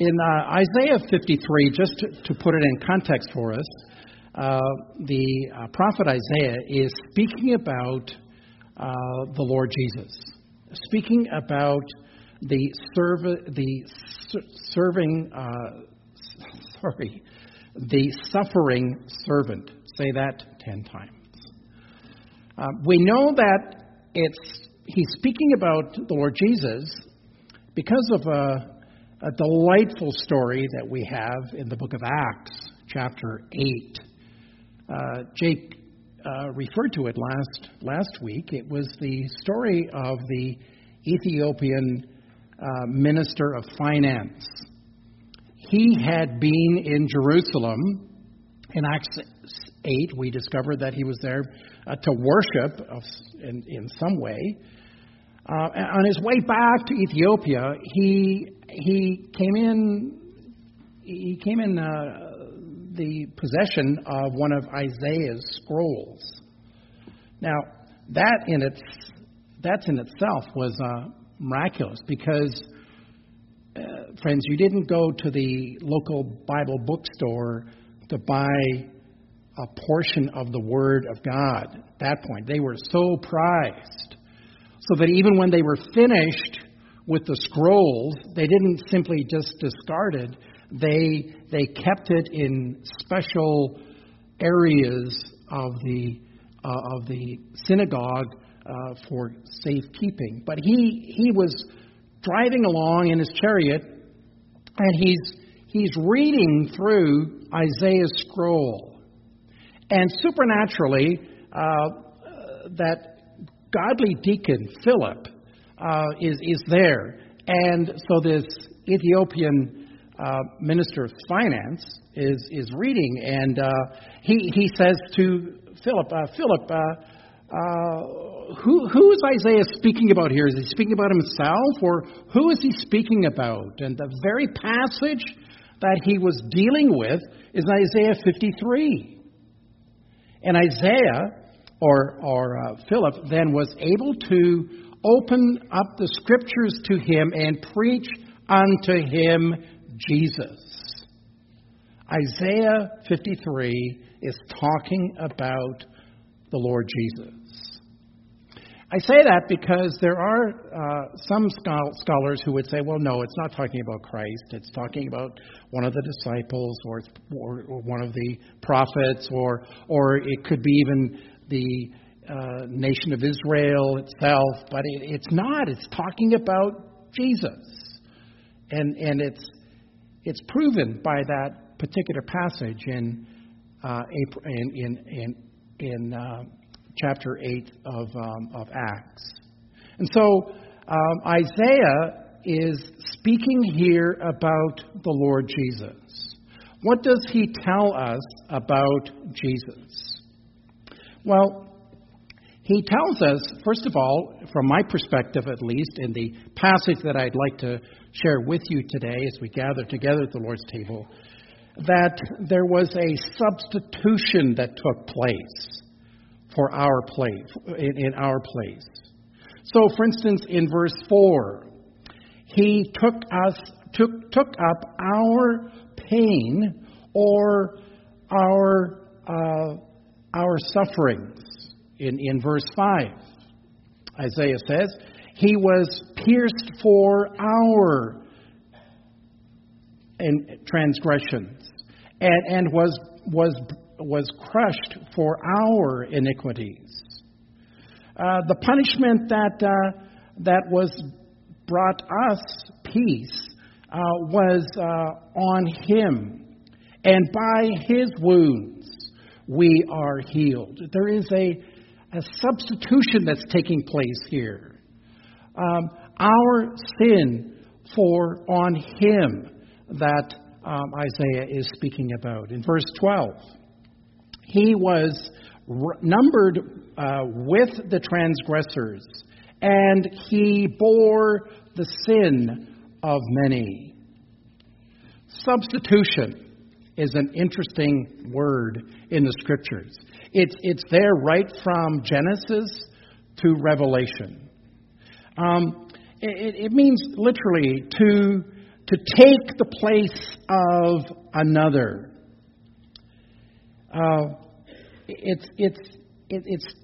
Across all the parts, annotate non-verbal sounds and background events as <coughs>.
In uh, Isaiah 53, just to, to, put it in context for us, uh, the uh, prophet Isaiah is speaking about uh, the Lord Jesus, speaking about the serv- the serving, uh, sorry, the suffering servant. Say that ten times. Uh, we know that it's he's speaking about the Lord Jesus because of a a delightful story that we have in the book of Acts, chapter 8. Uh, Jake uh, referred to it last, last week. It was the story of the Ethiopian uh, minister of finance. He had been in Jerusalem. In Acts 8, we discovered that he was there uh, to worship in, in some way. Uh, on his way back to Ethiopia, he he came in he came in uh, the possession of one of Isaiah's scrolls. Now that in its that in itself was uh, miraculous because, uh, friends, you didn't go to the local Bible bookstore to buy a portion of the Word of God. At that point, they were so prized so that even when they were finished with the scrolls, they didn't simply just discard it. They they kept it in special areas of the uh, of the synagogue uh, for safekeeping. But he he was driving along in his chariot, and he's he's reading through Isaiah's scroll, and supernaturally, uh, that godly deacon Philip uh, is is there, and so this Ethiopian uh, minister of finance is is reading, and uh, he he says to Philip, uh, Philip, uh, uh, who who is Isaiah speaking about here? Is he speaking about himself, or who is he speaking about? And the very passage that he was dealing with is Isaiah 53. And Isaiah or, or Philip then was able to open up the scriptures to him and preach unto him Jesus. Isaiah 53 is talking about the Lord Jesus. I say that because there are uh, some scholars who would say, well, no, it's not talking about Christ. It's talking about one of the disciples or, or, or one of the prophets, or, or it could be even the uh, nation of Israel itself, but it, it's not. It's talking about Jesus, and and it's it's proven by that particular passage in uh, in in in, in uh, chapter eight of um, of Acts, and so um, Isaiah is speaking here about the Lord Jesus. What does he tell us about Jesus? Well, he tells us, first of all, from my perspective at least, in the passage that I'd like to share with you today as we gather together at the Lord's table, that there was a substitution that took place for our place, in, in our place. So, for instance, in verse 4, he took us took took up our pain or our uh, our sufferings. In, in verse 5, Isaiah says, He was pierced for our transgressions and, and was, was, was crushed for our iniquities. Uh, the punishment that, uh, that was brought us peace uh, was uh, on him, and by his wounds we are healed. There is a, a substitution that's taking place here. Um, our sin for on him that um, Isaiah is speaking about. In verse 12, he was r- numbered uh, with the transgressors, and he bore the sin of many. Substitution is an interesting word in the scriptures. It's, it's there right from Genesis to Revelation. Um, it, it, means literally to, to take the place of another. Uh, it's, it's, it, it's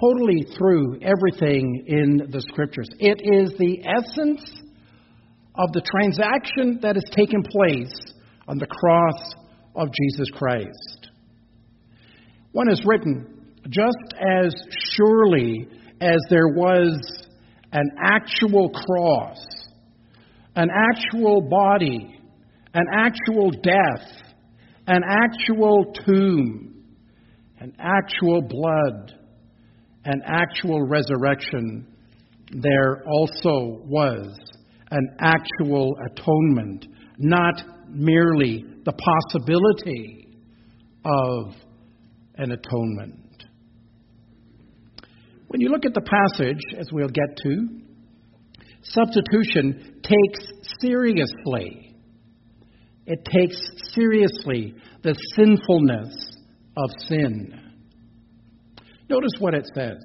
totally through everything in the scriptures. It is the essence of the transaction that has taken place on the cross of Jesus Christ. One is written, just as surely as there was an actual cross, an actual body, an actual death, an actual tomb, an actual blood, an actual resurrection, there also was an actual atonement, not merely the possibility of an atonement. When you look at the passage, as we'll get to, substitution takes seriously. It takes seriously the sinfulness of sin. Notice what it says.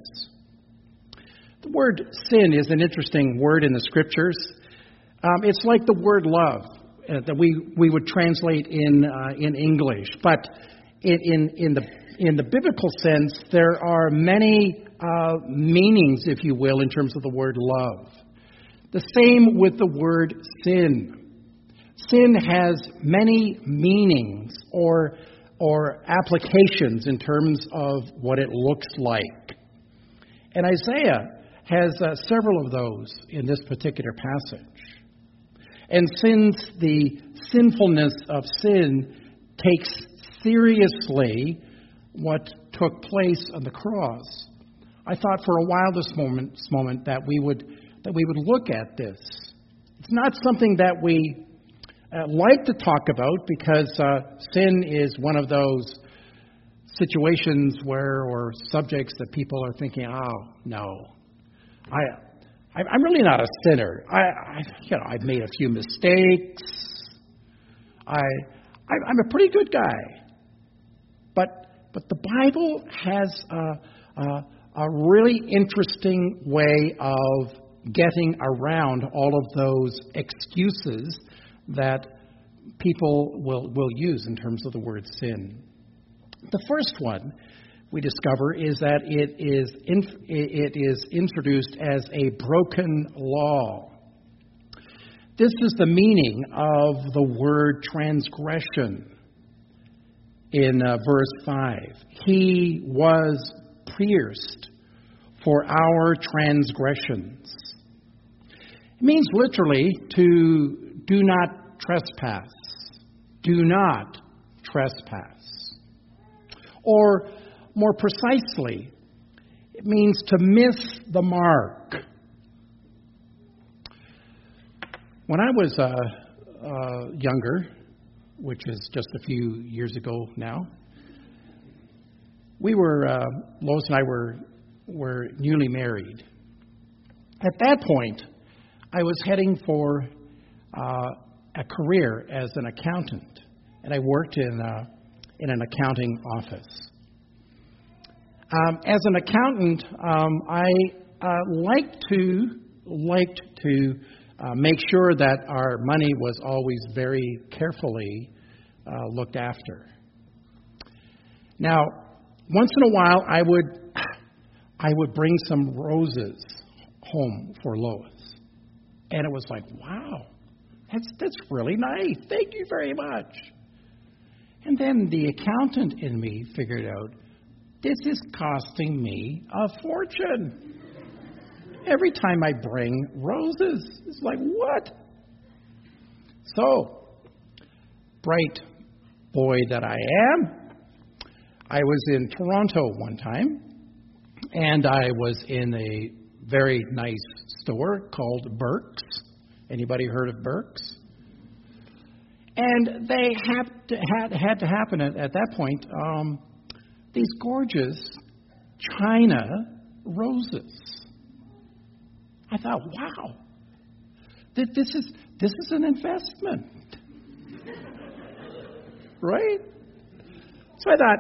The word sin is an interesting word in the scriptures. Um, it's like the word love that we, we would translate in, uh, in English. But in, in, in, the, in the biblical sense, there are many uh, meanings, if you will, in terms of the word love. The same with the word sin. Sin has many meanings or, or applications in terms of what it looks like. And Isaiah has uh, several of those in this particular passage. And since the sinfulness of sin takes seriously what took place on the cross, I thought for a while this moment, this moment that we would that we would look at this. It's not something that we uh, like to talk about because uh, sin is one of those situations where or subjects that people are thinking, oh no, I I'm really not a sinner. I, I you know I've made a few mistakes. I I'm a pretty good guy, but but the Bible has a, a, a really interesting way of getting around all of those excuses that people will, will use in terms of the word sin. The first one we discover is that it is, it is introduced as a broken law. This is the meaning of the word transgression in uh, verse 5. He was pierced for our transgressions. It means literally to do not trespass. Do not trespass. Or more precisely, it means to miss the mark. When I was uh, uh, younger, which is just a few years ago now, we were, uh, Lois and I were, were newly married. At that point, I was heading for uh, a career as an accountant, and I worked in, uh, in an accounting office. Um, as an accountant, um, I uh, liked to liked to uh, make sure that our money was always very carefully uh, looked after. Now, once in a while, I would <coughs> I would bring some roses home for Lois. And it was like, wow, that's, that's really nice. Thank you very much. And then the accountant in me figured out this is costing me a fortune. Every time I bring roses, it's like, what? So, bright boy that I am, I was in Toronto one time, and I was in a very nice store called Birks. Anybody heard of Birks? And they had to, had, had to happen at, at that point. Um, these gorgeous China roses. I thought, wow, that this is this is an investment, <laughs> right? So I thought,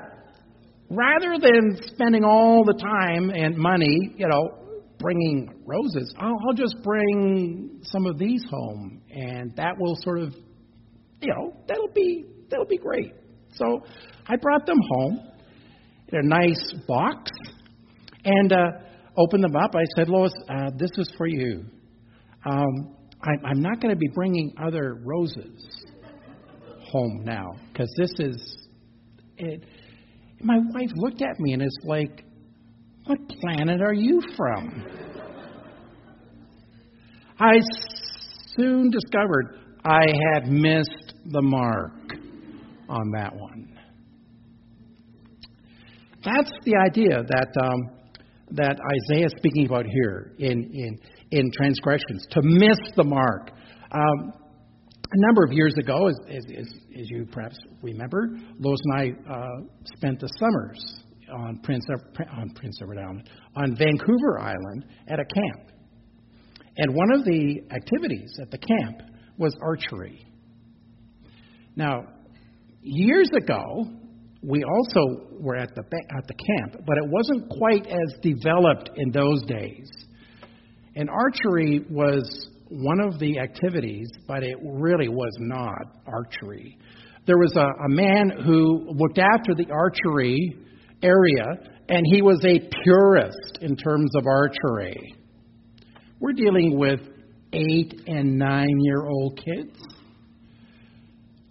rather than spending all the time and money, you know, bringing roses. I'll, I'll just bring some of these home, and that will sort of, you know, that'll be that'll be great. So I brought them home in a nice box, and uh, opened them up. I said, Lois, uh, this is for you. Um, I, I'm not going to be bringing other roses home now because this is it. My wife looked at me and is like, "What planet are you from?" I soon discovered I had missed the mark on that one. That's the idea that um, that Isaiah is speaking about here in in in transgressions to miss the mark. Um, a number of years ago, as, as, as, you perhaps remember, Lois and I uh, spent the summers on Prince, on Prince Edward Island, on Vancouver Island at a camp. And one of the activities at the camp was archery. Now, years ago, we also were at the at the camp, but it wasn't quite as developed in those days. And archery was one of the activities, but it really was not archery. There was a, a man who looked after the archery area, and he was a purist in terms of archery. We're dealing with eight and nine year old kids.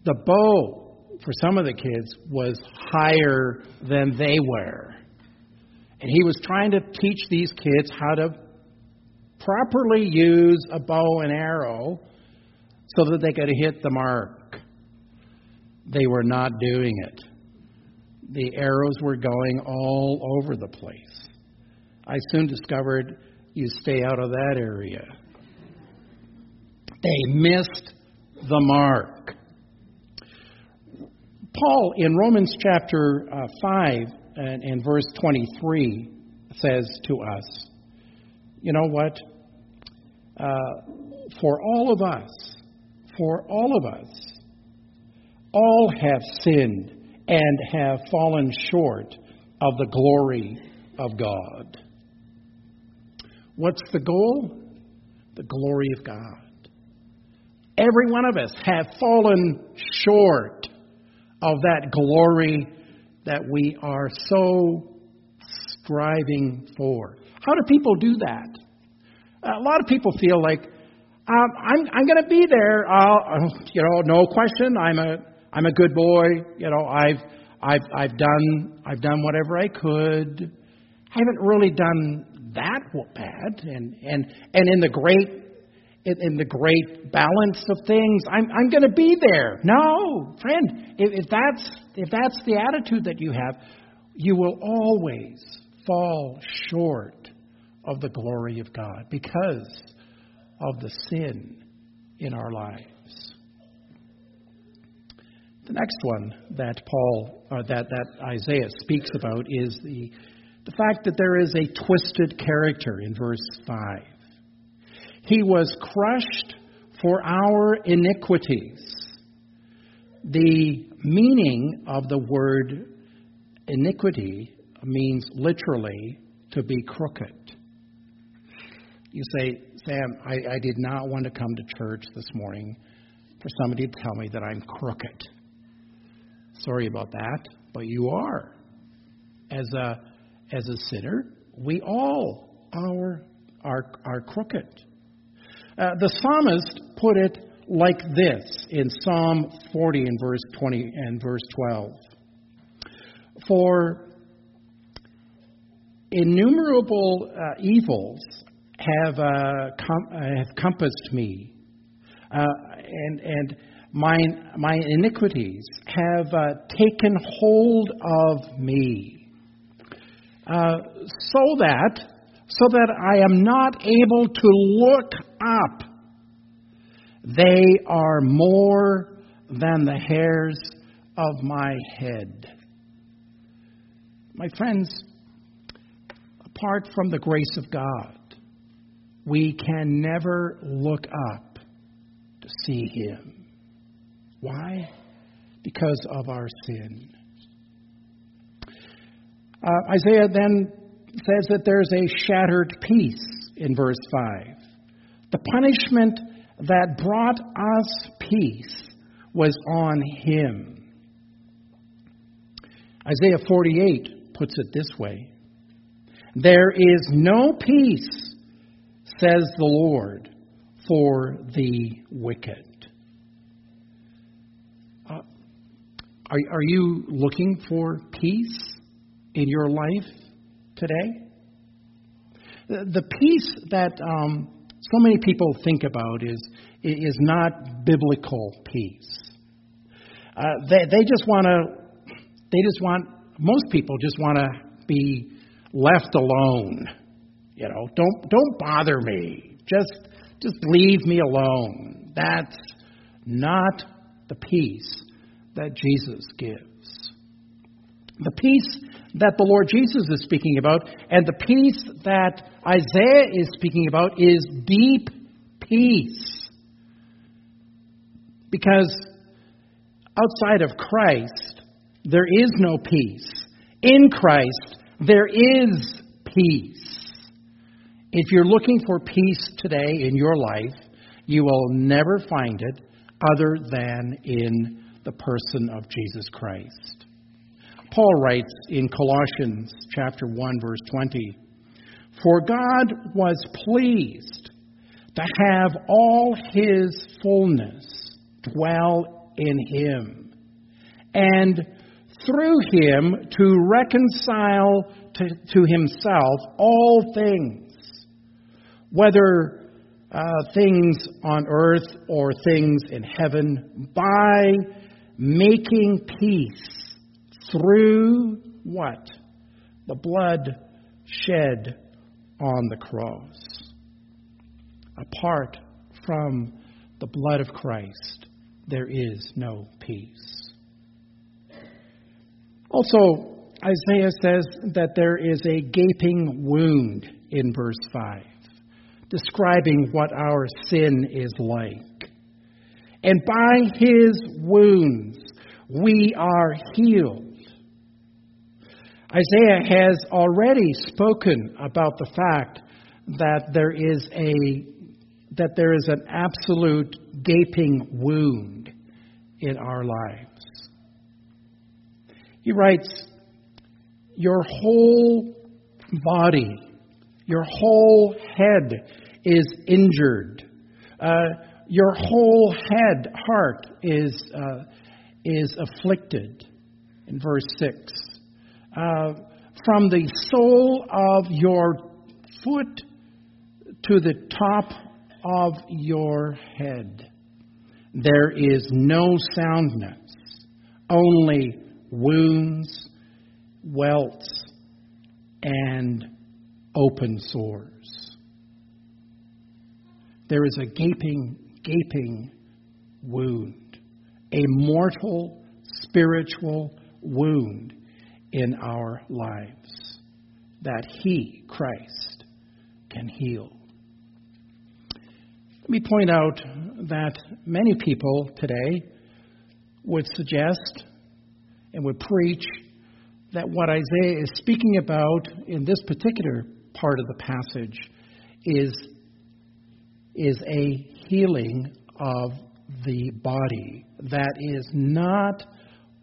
The bow for some of the kids was higher than they were. And he was trying to teach these kids how to properly use a bow and arrow so that they could hit the mark. They were not doing it. The arrows were going all over the place. I soon discovered you stay out of that area. They missed the mark. Paul, in Romans chapter uh, 5 and, and verse 23, says to us, you know what? Uh, for all of us, for all of us, all have sinned and have fallen short of the glory of God. What's the goal? The glory of God. Every one of us have fallen short of that glory that we are so striving for. How do people do that? A lot of people feel like um, I'm I'm going to be there. I'll, you know, no question. I'm a I'm a good boy. You know, I've I've I've done I've done whatever I could. I haven't really done that bad. And and and in the great in, in the great balance of things, I'm, I'm going to be there. No, friend, if, if, that's, if that's the attitude that you have, you will always fall short of the glory of God because of the sin in our lives. The next one that Paul, uh, that, that Isaiah speaks about is the, the fact that there is a twisted character in verse 5. He was crushed for our iniquities. The meaning of the word iniquity means literally to be crooked. You say, Sam, I, I, did not want to come to church this morning for somebody to tell me that I'm crooked. Sorry about that, but you are. As a, as a sinner, we all are, are, are crooked. Uh, the psalmist put it like this in Psalm 40 and verse 20 and verse 12. For innumerable uh, evils have, uh, com- have compassed me, uh, and, and my, my iniquities have uh, taken hold of me, uh, so that so that I am not able to look up. They are more than the hairs of my head. My friends, apart from the grace of God, we can never look up to see Him. Why? Because of our sin. Uh, Isaiah then says that there's a shattered peace in verse 5. The punishment that brought us peace was on him. Isaiah 48 puts it this way There is no peace, says the Lord, for the wicked. Uh, are, are you looking for peace in your life today? The, peace that um, so many people think about is, is not biblical peace. Uh, they, they just want to, they just want, most people just want to be left alone. You know, don't, don't bother me. Just, just leave me alone. That's not the peace that Jesus gives. The peace that the Lord Jesus is speaking about and the peace that Isaiah is speaking about is deep peace. Because outside of Christ, there is no peace. In Christ, there is peace. If you're looking for peace today in your life, you will never find it other than in the person of Jesus Christ. Paul writes in Colossians chapter 1 verse 20, "For God was pleased to have all his fullness dwell in him, and through him to reconcile to, to himself all things, whether uh, things on earth or things in heaven, by making peace through what? The blood shed on the cross. Apart from the blood of Christ, there is no peace. Also, Isaiah says that there is a gaping wound in verse 5, describing what our sin is like. And by his wounds we are healed. Isaiah has already spoken about the fact that there is a that there is an absolute gaping wound in our lives. He writes, Your whole body, your whole head is injured. Uh, your whole head, heart, is, uh, is afflicted. In verse 6 uh, from the sole of your foot to the top of your head. There is no soundness, only wounds, welts, and open sores. There is a gaping, gaping wound, a mortal spiritual wound in our lives that He, Christ, can heal. Let me point out that many people today would suggest and would preach that what Isaiah is speaking about in this particular part of the passage is, is a healing of the body. That is not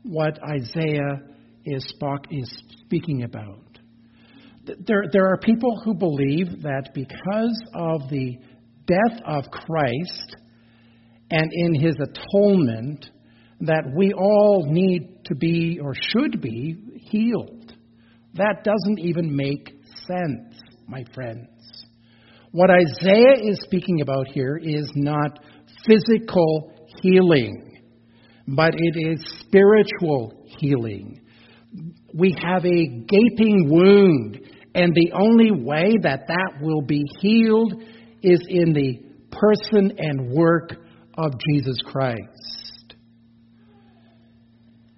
what Isaiah is, is speaking about. There, there are people who believe that because of the death of Christ and in his atonement, that we all need to be or should be healed. That doesn't even make sense, my friends. What Isaiah is speaking about here is not physical healing, but it is spiritual healing we have a gaping wound, and the only way that that will be healed is in the person and work of Jesus Christ.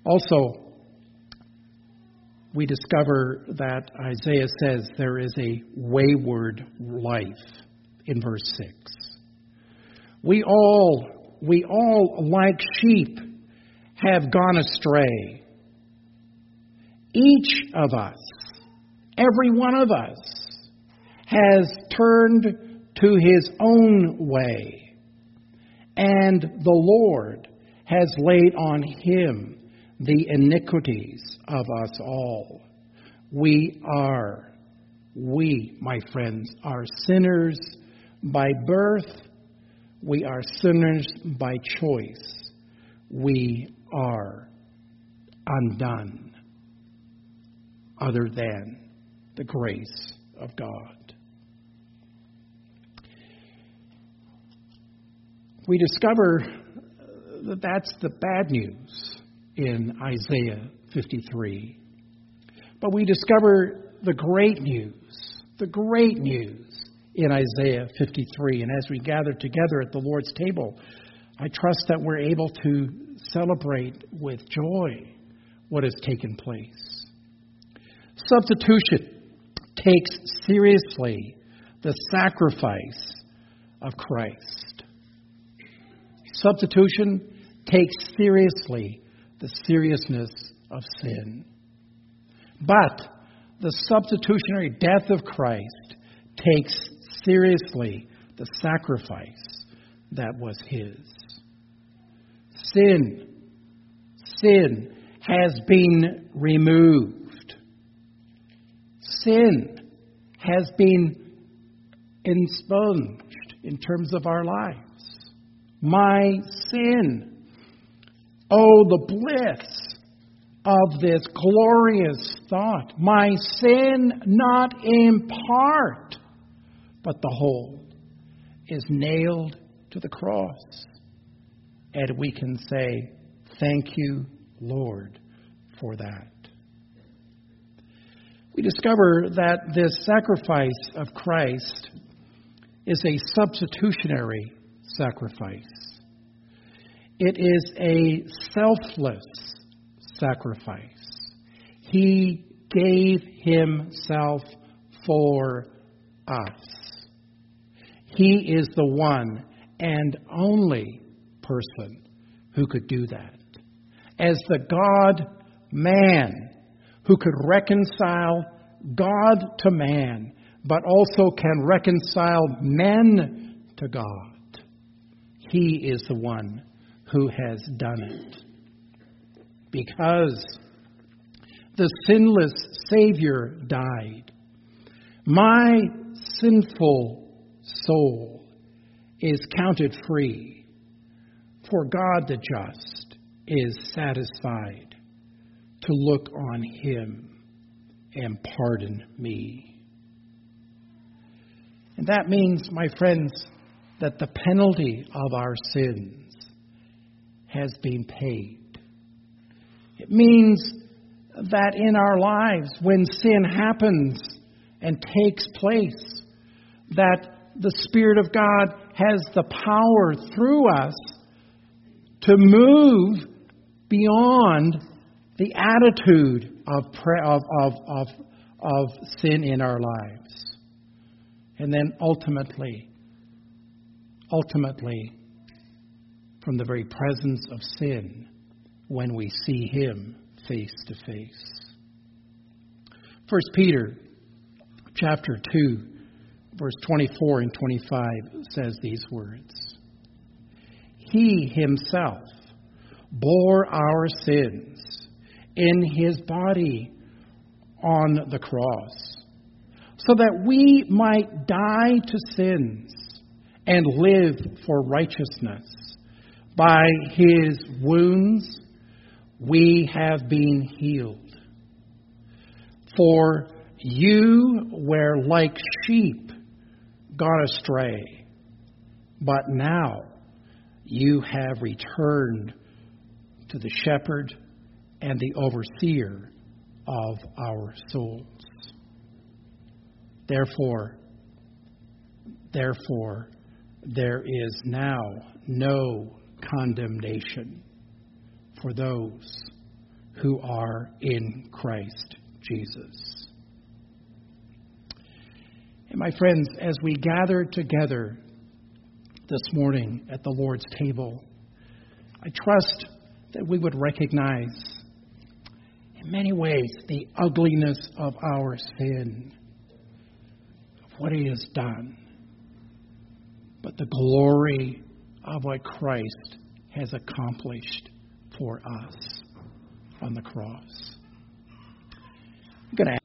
Also, we discover that Isaiah says there is a wayward life in verse 6. We all, we all, like sheep, have gone astray. Each of us, every one of us, has turned to his own way, and the Lord has laid on him the iniquities of us all. We are, we, my friends, are sinners by birth. We are sinners by choice. We are undone other than the grace of God. We discover that that's the bad news in Isaiah 53. But we discover the great news, the great news in Isaiah 53. And as we gather together at the Lord's table, I trust that we're able to celebrate with joy what has taken place. Substitution takes seriously the sacrifice of Christ. Substitution takes seriously the seriousness of sin. But the substitutionary death of Christ takes seriously the sacrifice that was his. Sin, sin has been removed. Sin has been expunged in terms of our lives. My sin Oh, the bliss of this glorious thought. My sin, not in part, but the whole, is nailed to the cross. And we can say, Thank you, Lord, for that. We discover that this sacrifice of Christ is a substitutionary sacrifice. It is a selfless sacrifice. He gave himself for us. He is the one and only person who could do that. As the God man who could reconcile God to man, but also can reconcile men to God. He is the one who has done it. Because the sinless Savior died, my sinful soul is counted free, for God the just is satisfied to look on him and pardon me. And that means, my friends, that the penalty of our sins has been paid. It means that in our lives, when sin happens and takes place, that the Spirit of God has the power through us to move beyond the attitude of, of, of, of, of sin in our lives. And then ultimately, ultimately, from the very presence of sin when we see him face to face. First Peter chapter 2 verse 24 and 25 says these words. He himself bore our sins in his body on the cross so that we might die to sins and live for righteousness. By his wounds we have been healed. For you were like sheep gone astray, but now you have returned to the shepherd and the overseer of our souls. Therefore, therefore, there is now no condemnation for those who are in Christ Jesus. And my friends, as we gather together this morning at the Lord's table, I trust that we would recognize in many ways the ugliness of our sin, of what he has done, but the glory of what Christ has accomplished for us on the cross. I'm going to